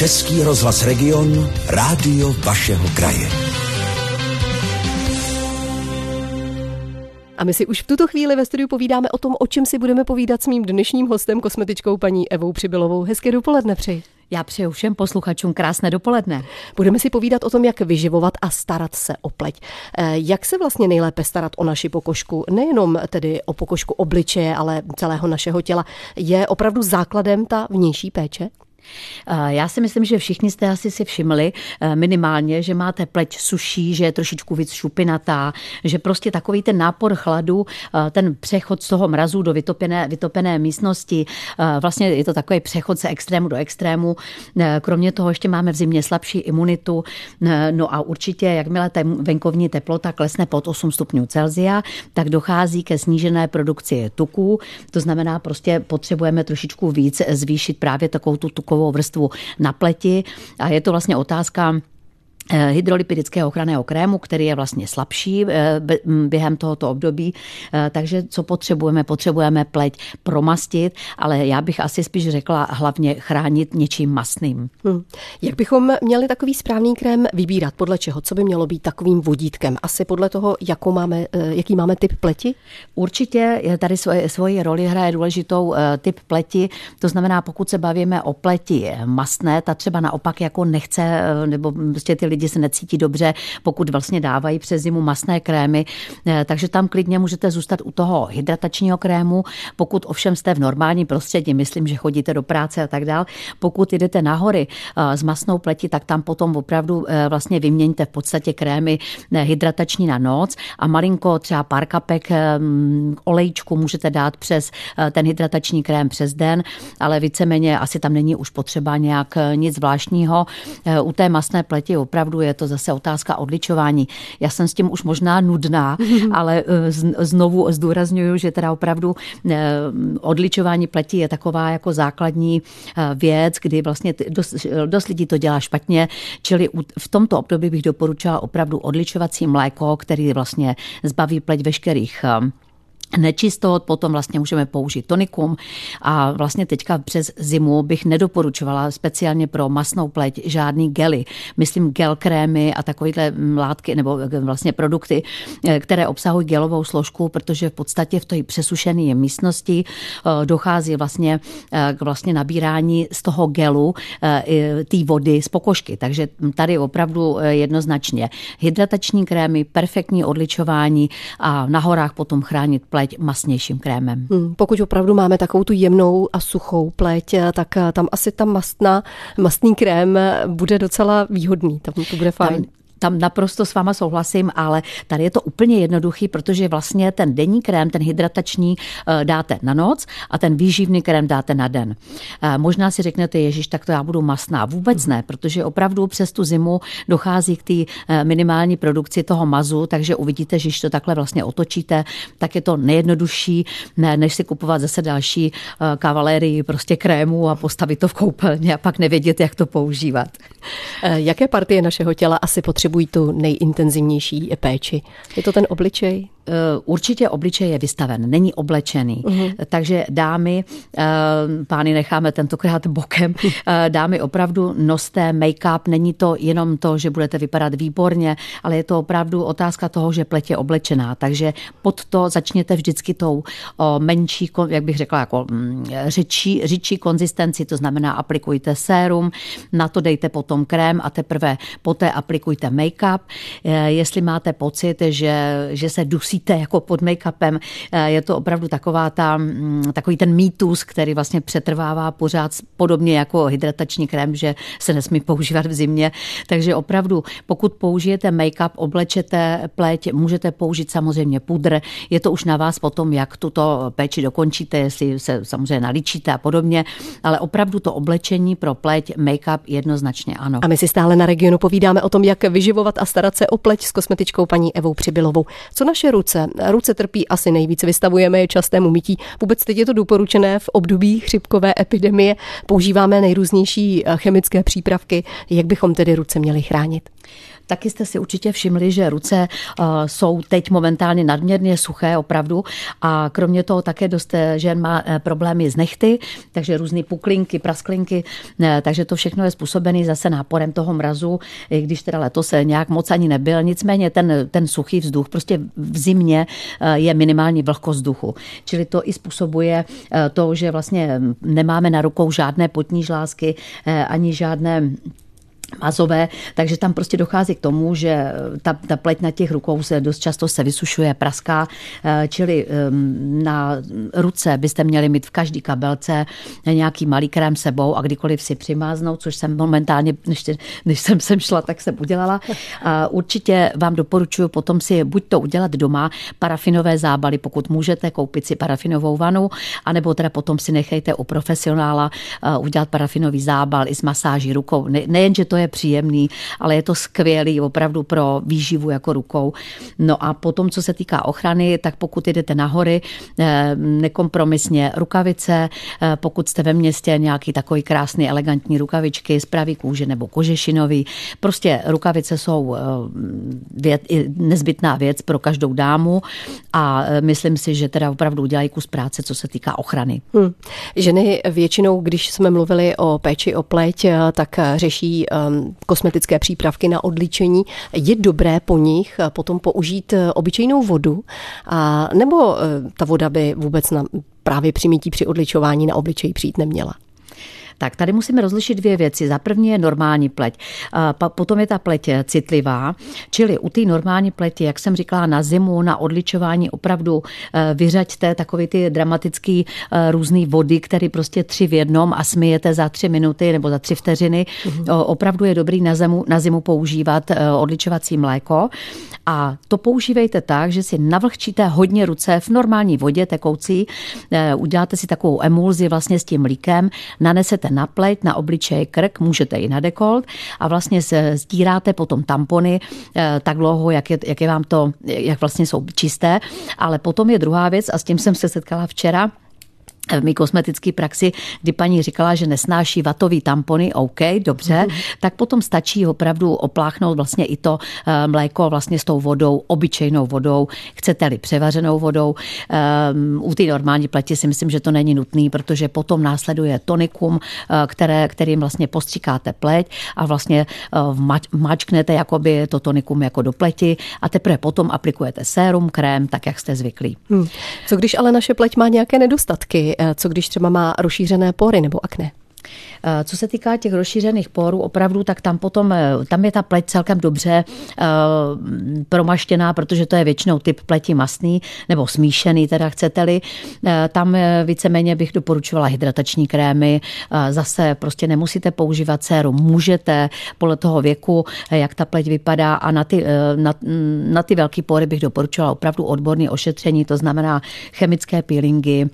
Český rozhlas Region, rádio vašeho kraje. A my si už v tuto chvíli ve studiu povídáme o tom, o čem si budeme povídat s mým dnešním hostem, kosmetičkou paní Evou Přibylovou. Hezké dopoledne přeji. Já přeju všem posluchačům krásné dopoledne. Budeme si povídat o tom, jak vyživovat a starat se o pleť. Eh, jak se vlastně nejlépe starat o naši pokožku, nejenom tedy o pokožku obličeje, ale celého našeho těla, je opravdu základem ta vnější péče? Eh, já si myslím, že všichni jste asi si všimli eh, minimálně, že máte pleť suší, že je trošičku víc šupinatá, že prostě takový ten nápor chladu, eh, ten přechod z toho mrazu do vytopené, vytopené místnosti, vlastně je to takový přechod se extrému do extrému. Kromě toho ještě máme v zimě slabší imunitu, no a určitě, jakmile venkovní teplota klesne pod 8 stupňů Celzia, tak dochází ke snížené produkci tuků. To znamená, prostě potřebujeme trošičku víc zvýšit právě takovou tu tukovou vrstvu na pleti. A je to vlastně otázka hydrolipidického ochranného krému, který je vlastně slabší eh, během tohoto období. Eh, takže co potřebujeme? Potřebujeme pleť promastit, ale já bych asi spíš řekla hlavně chránit něčím masným. Hmm. Jak bychom měli takový správný krém vybírat? Podle čeho? Co by mělo být takovým vodítkem? Asi podle toho, jakou máme, jaký máme typ pleti? Určitě tady svoje, svoji roli hraje důležitou typ pleti. To znamená, pokud se bavíme o pleti masné, ta třeba naopak jako nechce, nebo prostě ty lidi lidi se necítí dobře, pokud vlastně dávají přes zimu masné krémy. Eh, takže tam klidně můžete zůstat u toho hydratačního krému. Pokud ovšem jste v normálním prostředí, myslím, že chodíte do práce a tak dál, pokud jdete nahory eh, s masnou pleti, tak tam potom opravdu eh, vlastně vyměňte v podstatě krémy hydratační na noc a malinko třeba pár kapek olejčku můžete dát přes ten hydratační krém přes den, ale víceméně asi tam není už potřeba nějak nic zvláštního. U té masné pleti opravdu opravdu je to zase otázka odličování. Já jsem s tím už možná nudná, ale eh, znovu zdůraznuju, že teda opravdu eh, odličování pleti je taková jako základní eh, věc, kdy vlastně dost, dost lidí to dělá špatně, čili v tomto období bych doporučila opravdu odličovací mléko, který vlastně zbaví pleť veškerých nečistot, potom vlastně můžeme použít tonikum a vlastně teďka přes zimu bych nedoporučovala speciálně pro masnou pleť žádný gely. Myslím gel krémy a takovéhle látky nebo vlastně produkty, eh, které obsahují gelovou složku, protože v podstatě v té přesušené místnosti eh, dochází vlastně eh, k vlastně nabírání z toho gelu té vody z pokožky. Takže tady opravdu jednoznačně hydratační krémy, perfektní odličování a na horách potom chránit pleť pleť masnějším krémem. Hmm, pokud opravdu máme takovou tu jemnou a suchou pleť, tak eh, tam asi ta mastná, mastný krém bude docela výhodný, tam to bude fajn. Tam tam naprosto s váma souhlasím, ale tady je to úplně jednoduchý, protože vlastně ten denní krém, ten hydratační eh, dáte na noc a ten výživný krém dáte na den. Eh, možná si řeknete, Ježíš, tak to já budu masná. Vůbec ne, protože opravdu přes tu zimu dochází k té eh, minimální produkci toho mazu, takže uvidíte, že když to takhle vlastně otočíte, tak je to nejjednodušší, než si kupovat zase další kavalérii prostě krému a postavit to v koupelně a pak nevědět, jak to používat. Jaké partie našeho těla asi potřebuje potřebují tu nejintenzivnější péči. Je to ten obličej? Eh, určitě obličej je vystaven, není oblečený. Uh-huh. Takže dámy, eh, pány necháme tentokrát bokem, eh, dámy opravdu noste make-up, není to jenom to, že budete vypadat výborně, ale je to opravdu otázka toho, že pleť je oblečená. Takže pod to začněte vždycky tou menší, jak bych řekla, jako mm, řečí, řečí konzistenci, to znamená aplikujte sérum, na to dejte potom krém a teprve poté aplikujte make-up. Jestli máte pocit, že, že se dusí musíte jako pod make-upem. Eh, je to opravdu taková ta, mm, takový ten mýtus, který vlastně přetrvává pořád podobně jako hydratační krém, že se nesmí používat v zimě. Takže opravdu, pokud použijete make-up, oblečete pleť, můžete použít samozřejmě pudr. Je to už na vás potom, jak tuto péči dokončíte, jestli se samozřejmě naličíte a podobně, ale opravdu to oblečení pro pleť, make-up jednoznačně ano. A my si stále na regionu povídáme o tom, jak vyživovat a starat se o pleť s kosmetičkou paní Evou Přibylovou. Co naše ruce. Ruce trpí asi nejvíc, vystavujeme je častému mytí. Vůbec teď je to doporučené v období chřipkové epidemie. Používáme nejrůznější eh, chemické přípravky. Jak bychom tedy ruce měli chránit? Taky jste si určitě všimli, že ruce jsou teď momentálně nadměrně suché opravdu a kromě toho také dost žen má problémy s nechty, takže různé puklinky, prasklinky, takže to všechno je způsobené zase náporem toho mrazu, i když teda letos nějak moc ani nebyl. Nicméně ten, ten suchý vzduch, prostě v zimě je minimální vlhkost vzduchu. Čili to i způsobuje to, že vlastně nemáme na rukou žádné potní žlázky, ani žádné mazové, takže tam prostě dochází k tomu, že ta, ta pleť na těch rukou se dost často se vysušuje, praská, eh, čili ehm, na ruce byste měli mít v každý kabelce nějaký malý krém sebou a kdykoliv si přimáznout, což jsem momentálně, než, než jsem sem šla, tak jsem udělala. Určitě vám doporučuji potom si buď to udělat doma, parafinové zábaly, pokud můžete koupit si parafinovou vanu, anebo teda potom si nechejte u profesionála eh, udělat parafinový zábal i s masáží rukou. Ne, nejen, že to je příjemný, ale je to skvělý opravdu pro výživu jako rukou. No a potom, co se týká ochrany, tak pokud jdete na hory, eh, nekompromisně rukavice, eh, pokud jste ve městě nějaký takový krásný, elegantní rukavičky z pravý kůže nebo kožešinový. Prostě rukavice jsou eh, věc, nezbytná věc pro každou dámu a myslím si, že teda opravdu udělají kus práce, co se týká ochrany. Hmm. Ženy většinou, když jsme mluvili o péči o pleť, tak řeší kosmetické přípravky na odličení, je dobré po nich potom použít uh, obyčejnou vodu, a, nebo uh, ta voda by vůbec na, právě při při odličování na obličeji přijít neměla? Tak tady musíme rozlišit dvě věci. Za první je normální pleť, potom je ta pleť citlivá, čili u té normální pleti, jak jsem říkala, na zimu, na odličování opravdu e, vyřaďte takový ty dramatický e, různý vody, které prostě tři v jednom a smijete za tři minuty nebo za tři vteřiny. Mm-hmm. Opravdu je dobrý na zimu, na zimu používat odličovací mléko a to používejte tak, že si navlhčíte hodně ruce v normální vodě tekoucí, uděláte si takovou emulzi vlastně s tím mlíkem, nanesete na pleť, na obličej, krk, můžete i na dekolt a vlastně stíráte potom tampony eh, tak dlouho, jak je, jak je vám to, jak vlastně jsou čisté. Ale potom je druhá věc a s tím jsem se setkala včera, v mý kosmetické praxi, kdy paní říkala, že nesnáší vatový tampony, OK, dobře, mm. tak potom stačí opravdu opláchnout vlastně i to eh, mléko vlastně s tou vodou, obyčejnou vodou, chcete-li převařenou vodou. Um, u té normální pleti si myslím, že to není nutný, protože potom následuje tonikum, eh, které, kterým vlastně postříkáte pleť a vlastně mač, mačknete jakoby to tonikum jako do pleti a teprve potom aplikujete sérum, krém, tak jak jste zvyklí. Hmm. Co když ale naše pleť má nějaké nedostatky? Eh, co když třeba má rozšířené pory nebo akné? Eh, co se týká těch rozšířených porů, opravdu, tak tam potom, eh, tam je ta pleť celkem dobře promaštěná, protože to je většinou typ pleti masný nebo smíšený, teda chcete-li. Tam víceméně bych doporučovala hydratační krémy. Zase prostě nemusíte používat sérum. Můžete podle toho věku, jak ta pleť vypadá a na ty, na, na ty velké pory bych doporučovala opravdu odborné ošetření, to znamená chemické peelingy,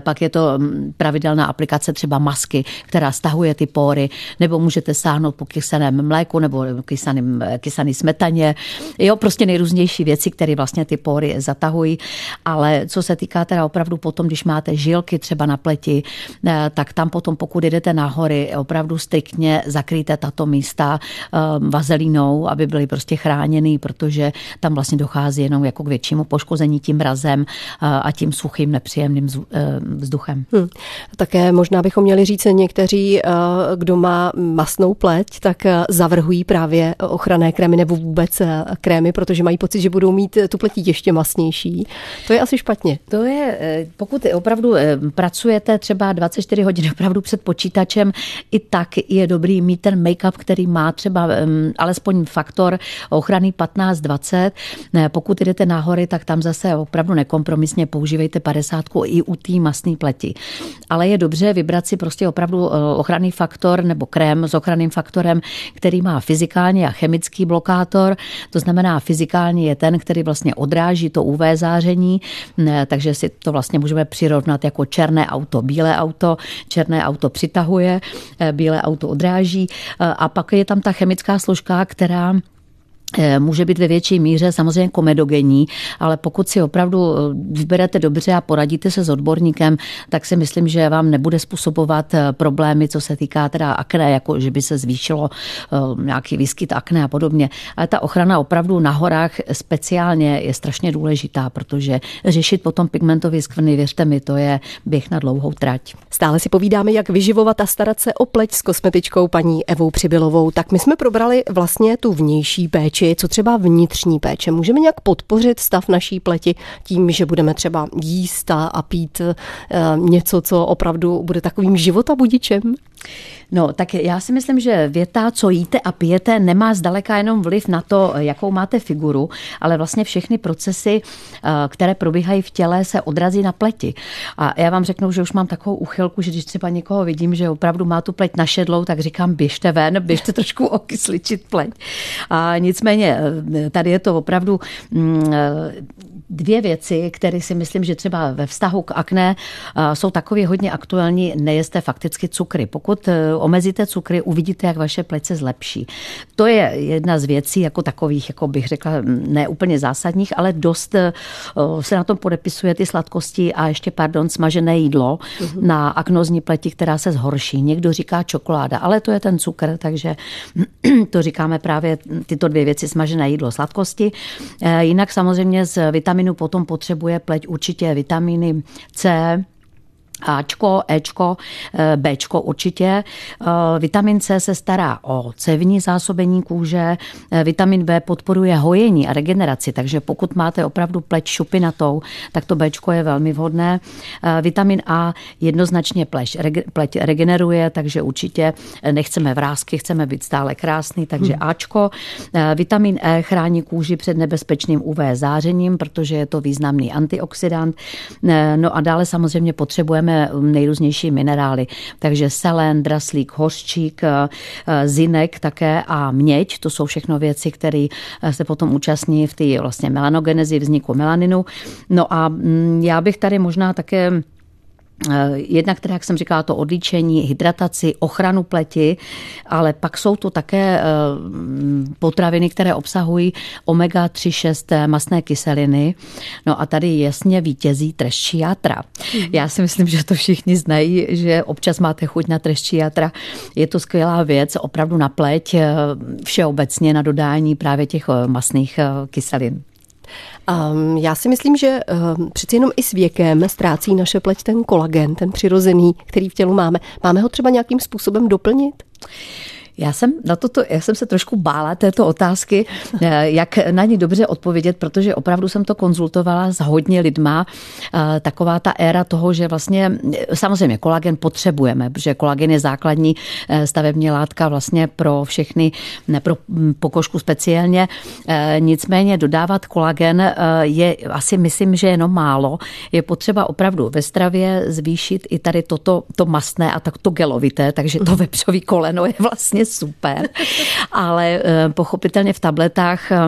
pak je to mm, pravidelná aplikace třeba masky, která stahuje ty pory, nebo můžete sáhnout po kysaném mléku nebo kysaným, eh, kysaný smetaně. Jo, prostě nejrůznější věci, které vlastně ty pory zatahují. Ale co se týká teda opravdu potom, když máte žilky třeba na pleti, eh, tak tam potom, pokud jdete na hory, opravdu striktně zakryjte tato místa vazelínou, aby byly prostě chráněný, protože tam vlastně dochází jenom jako k většímu poškození tím mrazem a tím suchým nepříjemným vzduchem. Hmm. Také možná bychom měli říct, někteří, eh, kdo má masnou pleť, tak eh, zavrhují právě ochranné krémy nebo vůbec eh, krémy, protože mají pocit, že budou mít tu pletí ještě masnější. To je asi špatně. To je, pokud opravdu pracujete třeba 24 hodin opravdu před počítačem, i tak je dobrý mít ten make-up, který má třeba alespoň faktor ochrany 15-20. Pokud jdete nahory, tak tam zase opravdu nekompromisně používejte 50 i u té masné pleti. Ale je dobře vybrat si prostě opravdu eh, ochranný faktor nebo krém s ochranným faktorem, který má fyzikální a chemický blokátor. To znamená, fyzikální je ten, který vlastně odráží to UV záření, takže si to vlastně můžeme přirovnat jako černé auto, bílé auto. Černé auto přitahuje, eh, bílé auto odráží. Eh, a pak je tam ta chemická složka, která může být ve větší míře samozřejmě komedogenní, ale pokud si opravdu eh, vyberete dobře a poradíte se s odborníkem, tak si myslím, že vám nebude způsobovat eh, problémy, co se týká teda akné, jako že by se zvýšilo nějaký výskyt akné a podobně. Ale ta ochrana opravdu na horách speciálně je strašně důležitá, protože řešit potom pigmentové skvrny, věřte mi, to je běh na dlouhou trať. Stále si povídáme, jak vyživovat a starat se o pleť s kosmetičkou paní Evou Přibylovou. Tak my jsme probrali vlastně tu vnější péči péči, co třeba vnitřní péče. Můžeme nějak podpořit stav naší pleti tím, že budeme třeba jíst a pít eh, něco, co opravdu bude takovým životabudičem? No, tak já si myslím, že věta, co jíte a pijete, nemá zdaleka jenom vliv na to, jakou máte figuru, ale vlastně všechny procesy, eh, které probíhají v těle, se odrazí na pleti. A já vám řeknu, že už mám takovou uchylku, že když třeba někoho vidím, že opravdu má tu pleť našedlou, tak říkám, běžte ven, běžte trošku okysličit pleť. A nicméně, eh, tady je to opravdu mm, eh, dvě věci, které si myslím, že třeba ve vztahu k akné jsou takové hodně aktuální. Nejeste fakticky cukry. Pokud e, omezíte cukry, uvidíte, jak vaše plece zlepší. To je jedna z věcí, jako takových, jako bych řekla, ne úplně zásadních, ale dost e, se na tom podepisuje ty sladkosti a ještě, pardon, smažené jídlo mm-hmm. na aknozní pleti, která se zhorší. Někdo říká čokoláda, ale to je ten cukr, takže to říkáme právě tyto dvě věci, smažené jídlo, sladkosti. Jinak samozřejmě z vitamin vitaminu potom potřebuje pleť určitě vitamíny C, Ačko, Ečko, eh, Bčko určitě. Eh, vitamin C se stará o cévní zásobení kůže, eh, vitamin B podporuje hojení a regeneraci, takže pokud máte opravdu pleť šupinatou, tak to Bčko je velmi vhodné. Vitamin A jednoznačně pleť, pleť regeneruje, takže určitě nechceme vrázky, chceme být stále krásný, takže hmm. Ačko. Vitamin E chrání kůži před nebezpečným UV zářením, protože je to významný antioxidant. No a dále samozřejmě potřebujeme potřebujeme um, nejrůznější minerály. Takže selen, draslík, hořčík, eh, eh, zinek také a měď, to jsou všechno věci, které eh, se potom účastní v té vlastně melanogenezi vzniku melaninu. No a mm, já bych tady možná také jednak teda, jak jsem říkala, to odlíčení, hydrataci, ochranu pleti, ale pak jsou to také eh, potraviny, které obsahují omega-3, 6 masné kyseliny. No a tady jasně vítězí treščí játra. Mhm. Já si myslím, že to všichni znají, že občas máte chuť na treščí játra. Je to skvělá věc, opravdu na pleť, eh, všeobecně na dodání právě těch masných kyselin. Um, já si myslím, že um, přeci jenom i s věkem ztrácí naše pleť ten kolagen, ten přirozený, který v tělu máme. Máme ho třeba nějakým způsobem doplnit? Já jsem na toto, já jsem se trošku bála této otázky, eh, jak na ní dobře odpovědět, protože opravdu jsem to konzultovala s hodně lidma. Eh, taková ta éra toho, že vlastně eh, samozřejmě kolagen potřebujeme, protože kolagen je základní stavební látka vlastně pro všechny, ne pro hm, pokožku speciálně. Nicméně dodávat kolagen je asi myslím, že jenom málo. Je potřeba opravdu ve stravě zvýšit i tady toto to masné a tak to gelovité, takže to vepřový koleno je vlastně super, ale eh, pochopitelně v tabletách eh,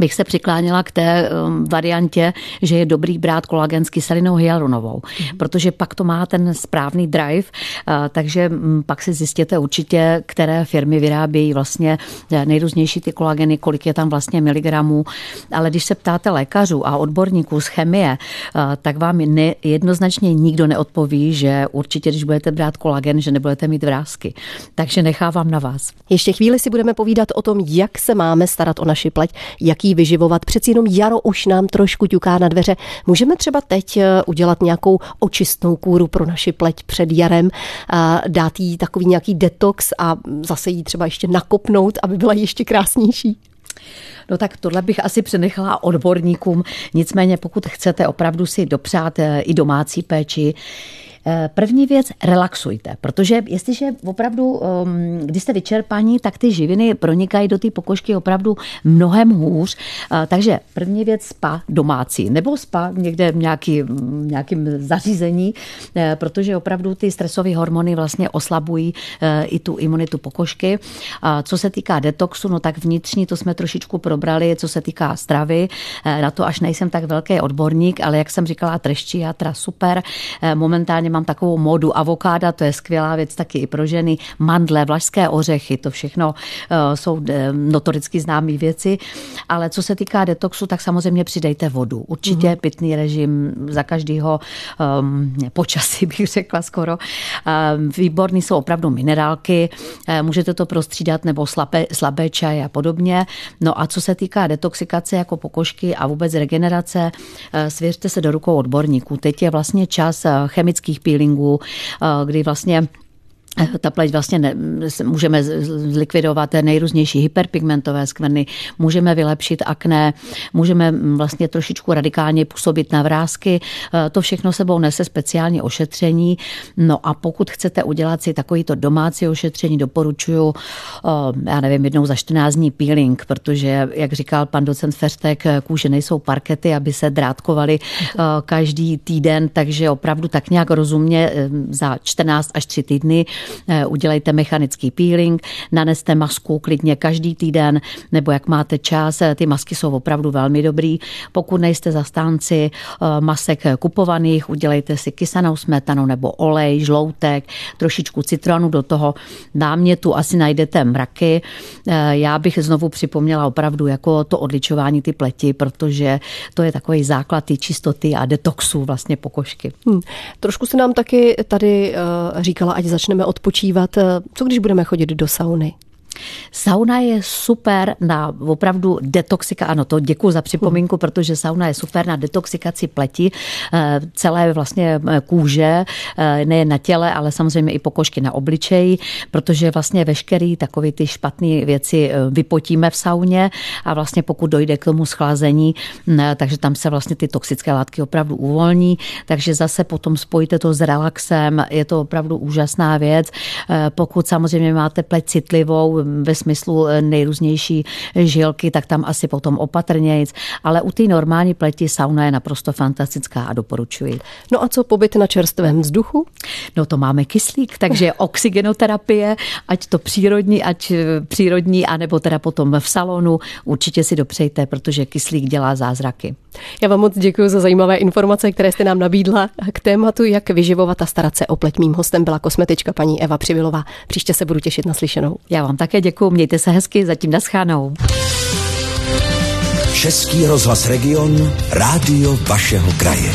bych se přikláněla k té um, variantě, že je dobrý brát kolagen s kyselinou hyaluronovou, mm. protože pak to má ten správný drive, uh, takže um, pak si zjistěte určitě, které firmy vyrábějí vlastně eh, nejrůznější ty kolageny, kolik je tam vlastně miligramů, ale když se ptáte lékařů a odborníků z chemie, uh, tak vám ne, jednoznačně nikdo neodpoví, že určitě, když budete brát kolagen, že nebudete mít vrázky. Takže nechávám na vás. Ještě chvíli si budeme povídat o tom, jak se máme starat o naši pleť, jak jaký vyživovat. Přeci jenom jaro už nám trošku ťuká na dveře. Můžeme třeba teď eh, udělat nějakou očistnou kůru pro naši pleť před jarem, dát jí takový nějaký detox a zase jí třeba ještě nakopnout, aby byla ještě krásnější. No tak tohle bych asi přenechala odborníkům. Nicméně pokud chcete opravdu si dopřát eh, i domácí péči, první věc, relaxujte, protože jestliže opravdu, um, když jste vyčerpaní, tak ty živiny pronikají do té pokožky opravdu mnohem hůř. Eh, takže první věc spa domácí, nebo spa někde v nějaký, nějakým zařízení, eh, protože opravdu ty stresové hormony vlastně oslabují i tu imunitu pokožky. Co se týká detoxu, no tak vnitřní, to jsme trošičku probrali, co se týká stravy, na to až nejsem tak velký odborník, ale jak jsem říkala, treščí játra super. Momentálně mám takovou modu avokáda, to je skvělá věc taky i pro ženy, mandle, vlašské ořechy, to všechno uh, jsou uh, notoricky známé věci, ale co se týká detoxu, tak samozřejmě přidejte vodu. Určitě mm-hmm. pitný režim za každého um, počasí bych řekla skoro. Um, výborný jsou opravdu minerálky, uh, můžete to prostřídat nebo slabé, slabé čaje a podobně. No a co se týká detoxikace jako pokožky a vůbec regenerace, svěřte se do rukou odborníků. Teď je vlastně čas chemických peelingů, kdy vlastně ta pleť vlastně ne, můžeme zlikvidovat nejrůznější hyperpigmentové skvrny, můžeme vylepšit akné, můžeme vlastně trošičku radikálně působit na vrázky. E, to všechno sebou nese speciální ošetření. No a pokud chcete udělat si takovýto domácí ošetření, doporučuju, e, já nevím, jednou za 14 dní peeling, protože, jak říkal pan docent Ferstek, kůže nejsou parkety, aby se drátkovaly každý týden, takže opravdu tak nějak rozumně za 14 až 3 týdny Eh, udělejte mechanický peeling, naneste masku klidně každý týden, nebo jak máte čas, eh, ty masky jsou opravdu velmi dobrý. Pokud nejste zastánci eh, masek kupovaných, udělejte si kysanou smetanu nebo olej, žloutek, trošičku citronu do toho námětu, asi najdete mraky. Já bych znovu připomněla opravdu jako to odličování ty pleti, protože to je takový základ ty čistoty a detoxu vlastně pokožky. Hmm. Trošku se nám taky tady říkala, ať začneme odpočívat. Co když budeme chodit do sauny? Sauna je super na opravdu detoxika, ano, to děkuji za připomínku, protože sauna je super na detoxikaci pleti, eh, celé vlastně eh, kůže, eh, nejen na těle, ale samozřejmě i pokožky na obličeji, protože vlastně veškerý takový ty špatné věci vypotíme v sauně a vlastně pokud dojde k tomu schlazení, mm, takže tam se vlastně ty toxické látky opravdu uvolní, takže zase potom spojíte to s relaxem, je to opravdu úžasná věc. Pokud samozřejmě máte pleť citlivou, ve smyslu eh, nejrůznější žilky, tak tam asi potom opatrnějc, ale u té normální pleti sauna je naprosto fantastická a doporučuji. No a co pobyt na čerstvém vzduchu? No to máme kyslík, takže oxygenoterapie, ať to přírodní, ať eh, přírodní, anebo teda potom v salonu, určitě si dopřejte, protože kyslík dělá zázraky. Já vám moc děkuji za zajímavé informace, které jste nám nabídla k tématu, jak vyživovat a starat se o pleť. Mým hostem byla kosmetička paní Eva Přivilová. Příště se budu těšit na slyšenou. Já vám také děkuji, mějte se hezky, zatím naschánou. Český rozhlas Region, rádio vašeho kraje.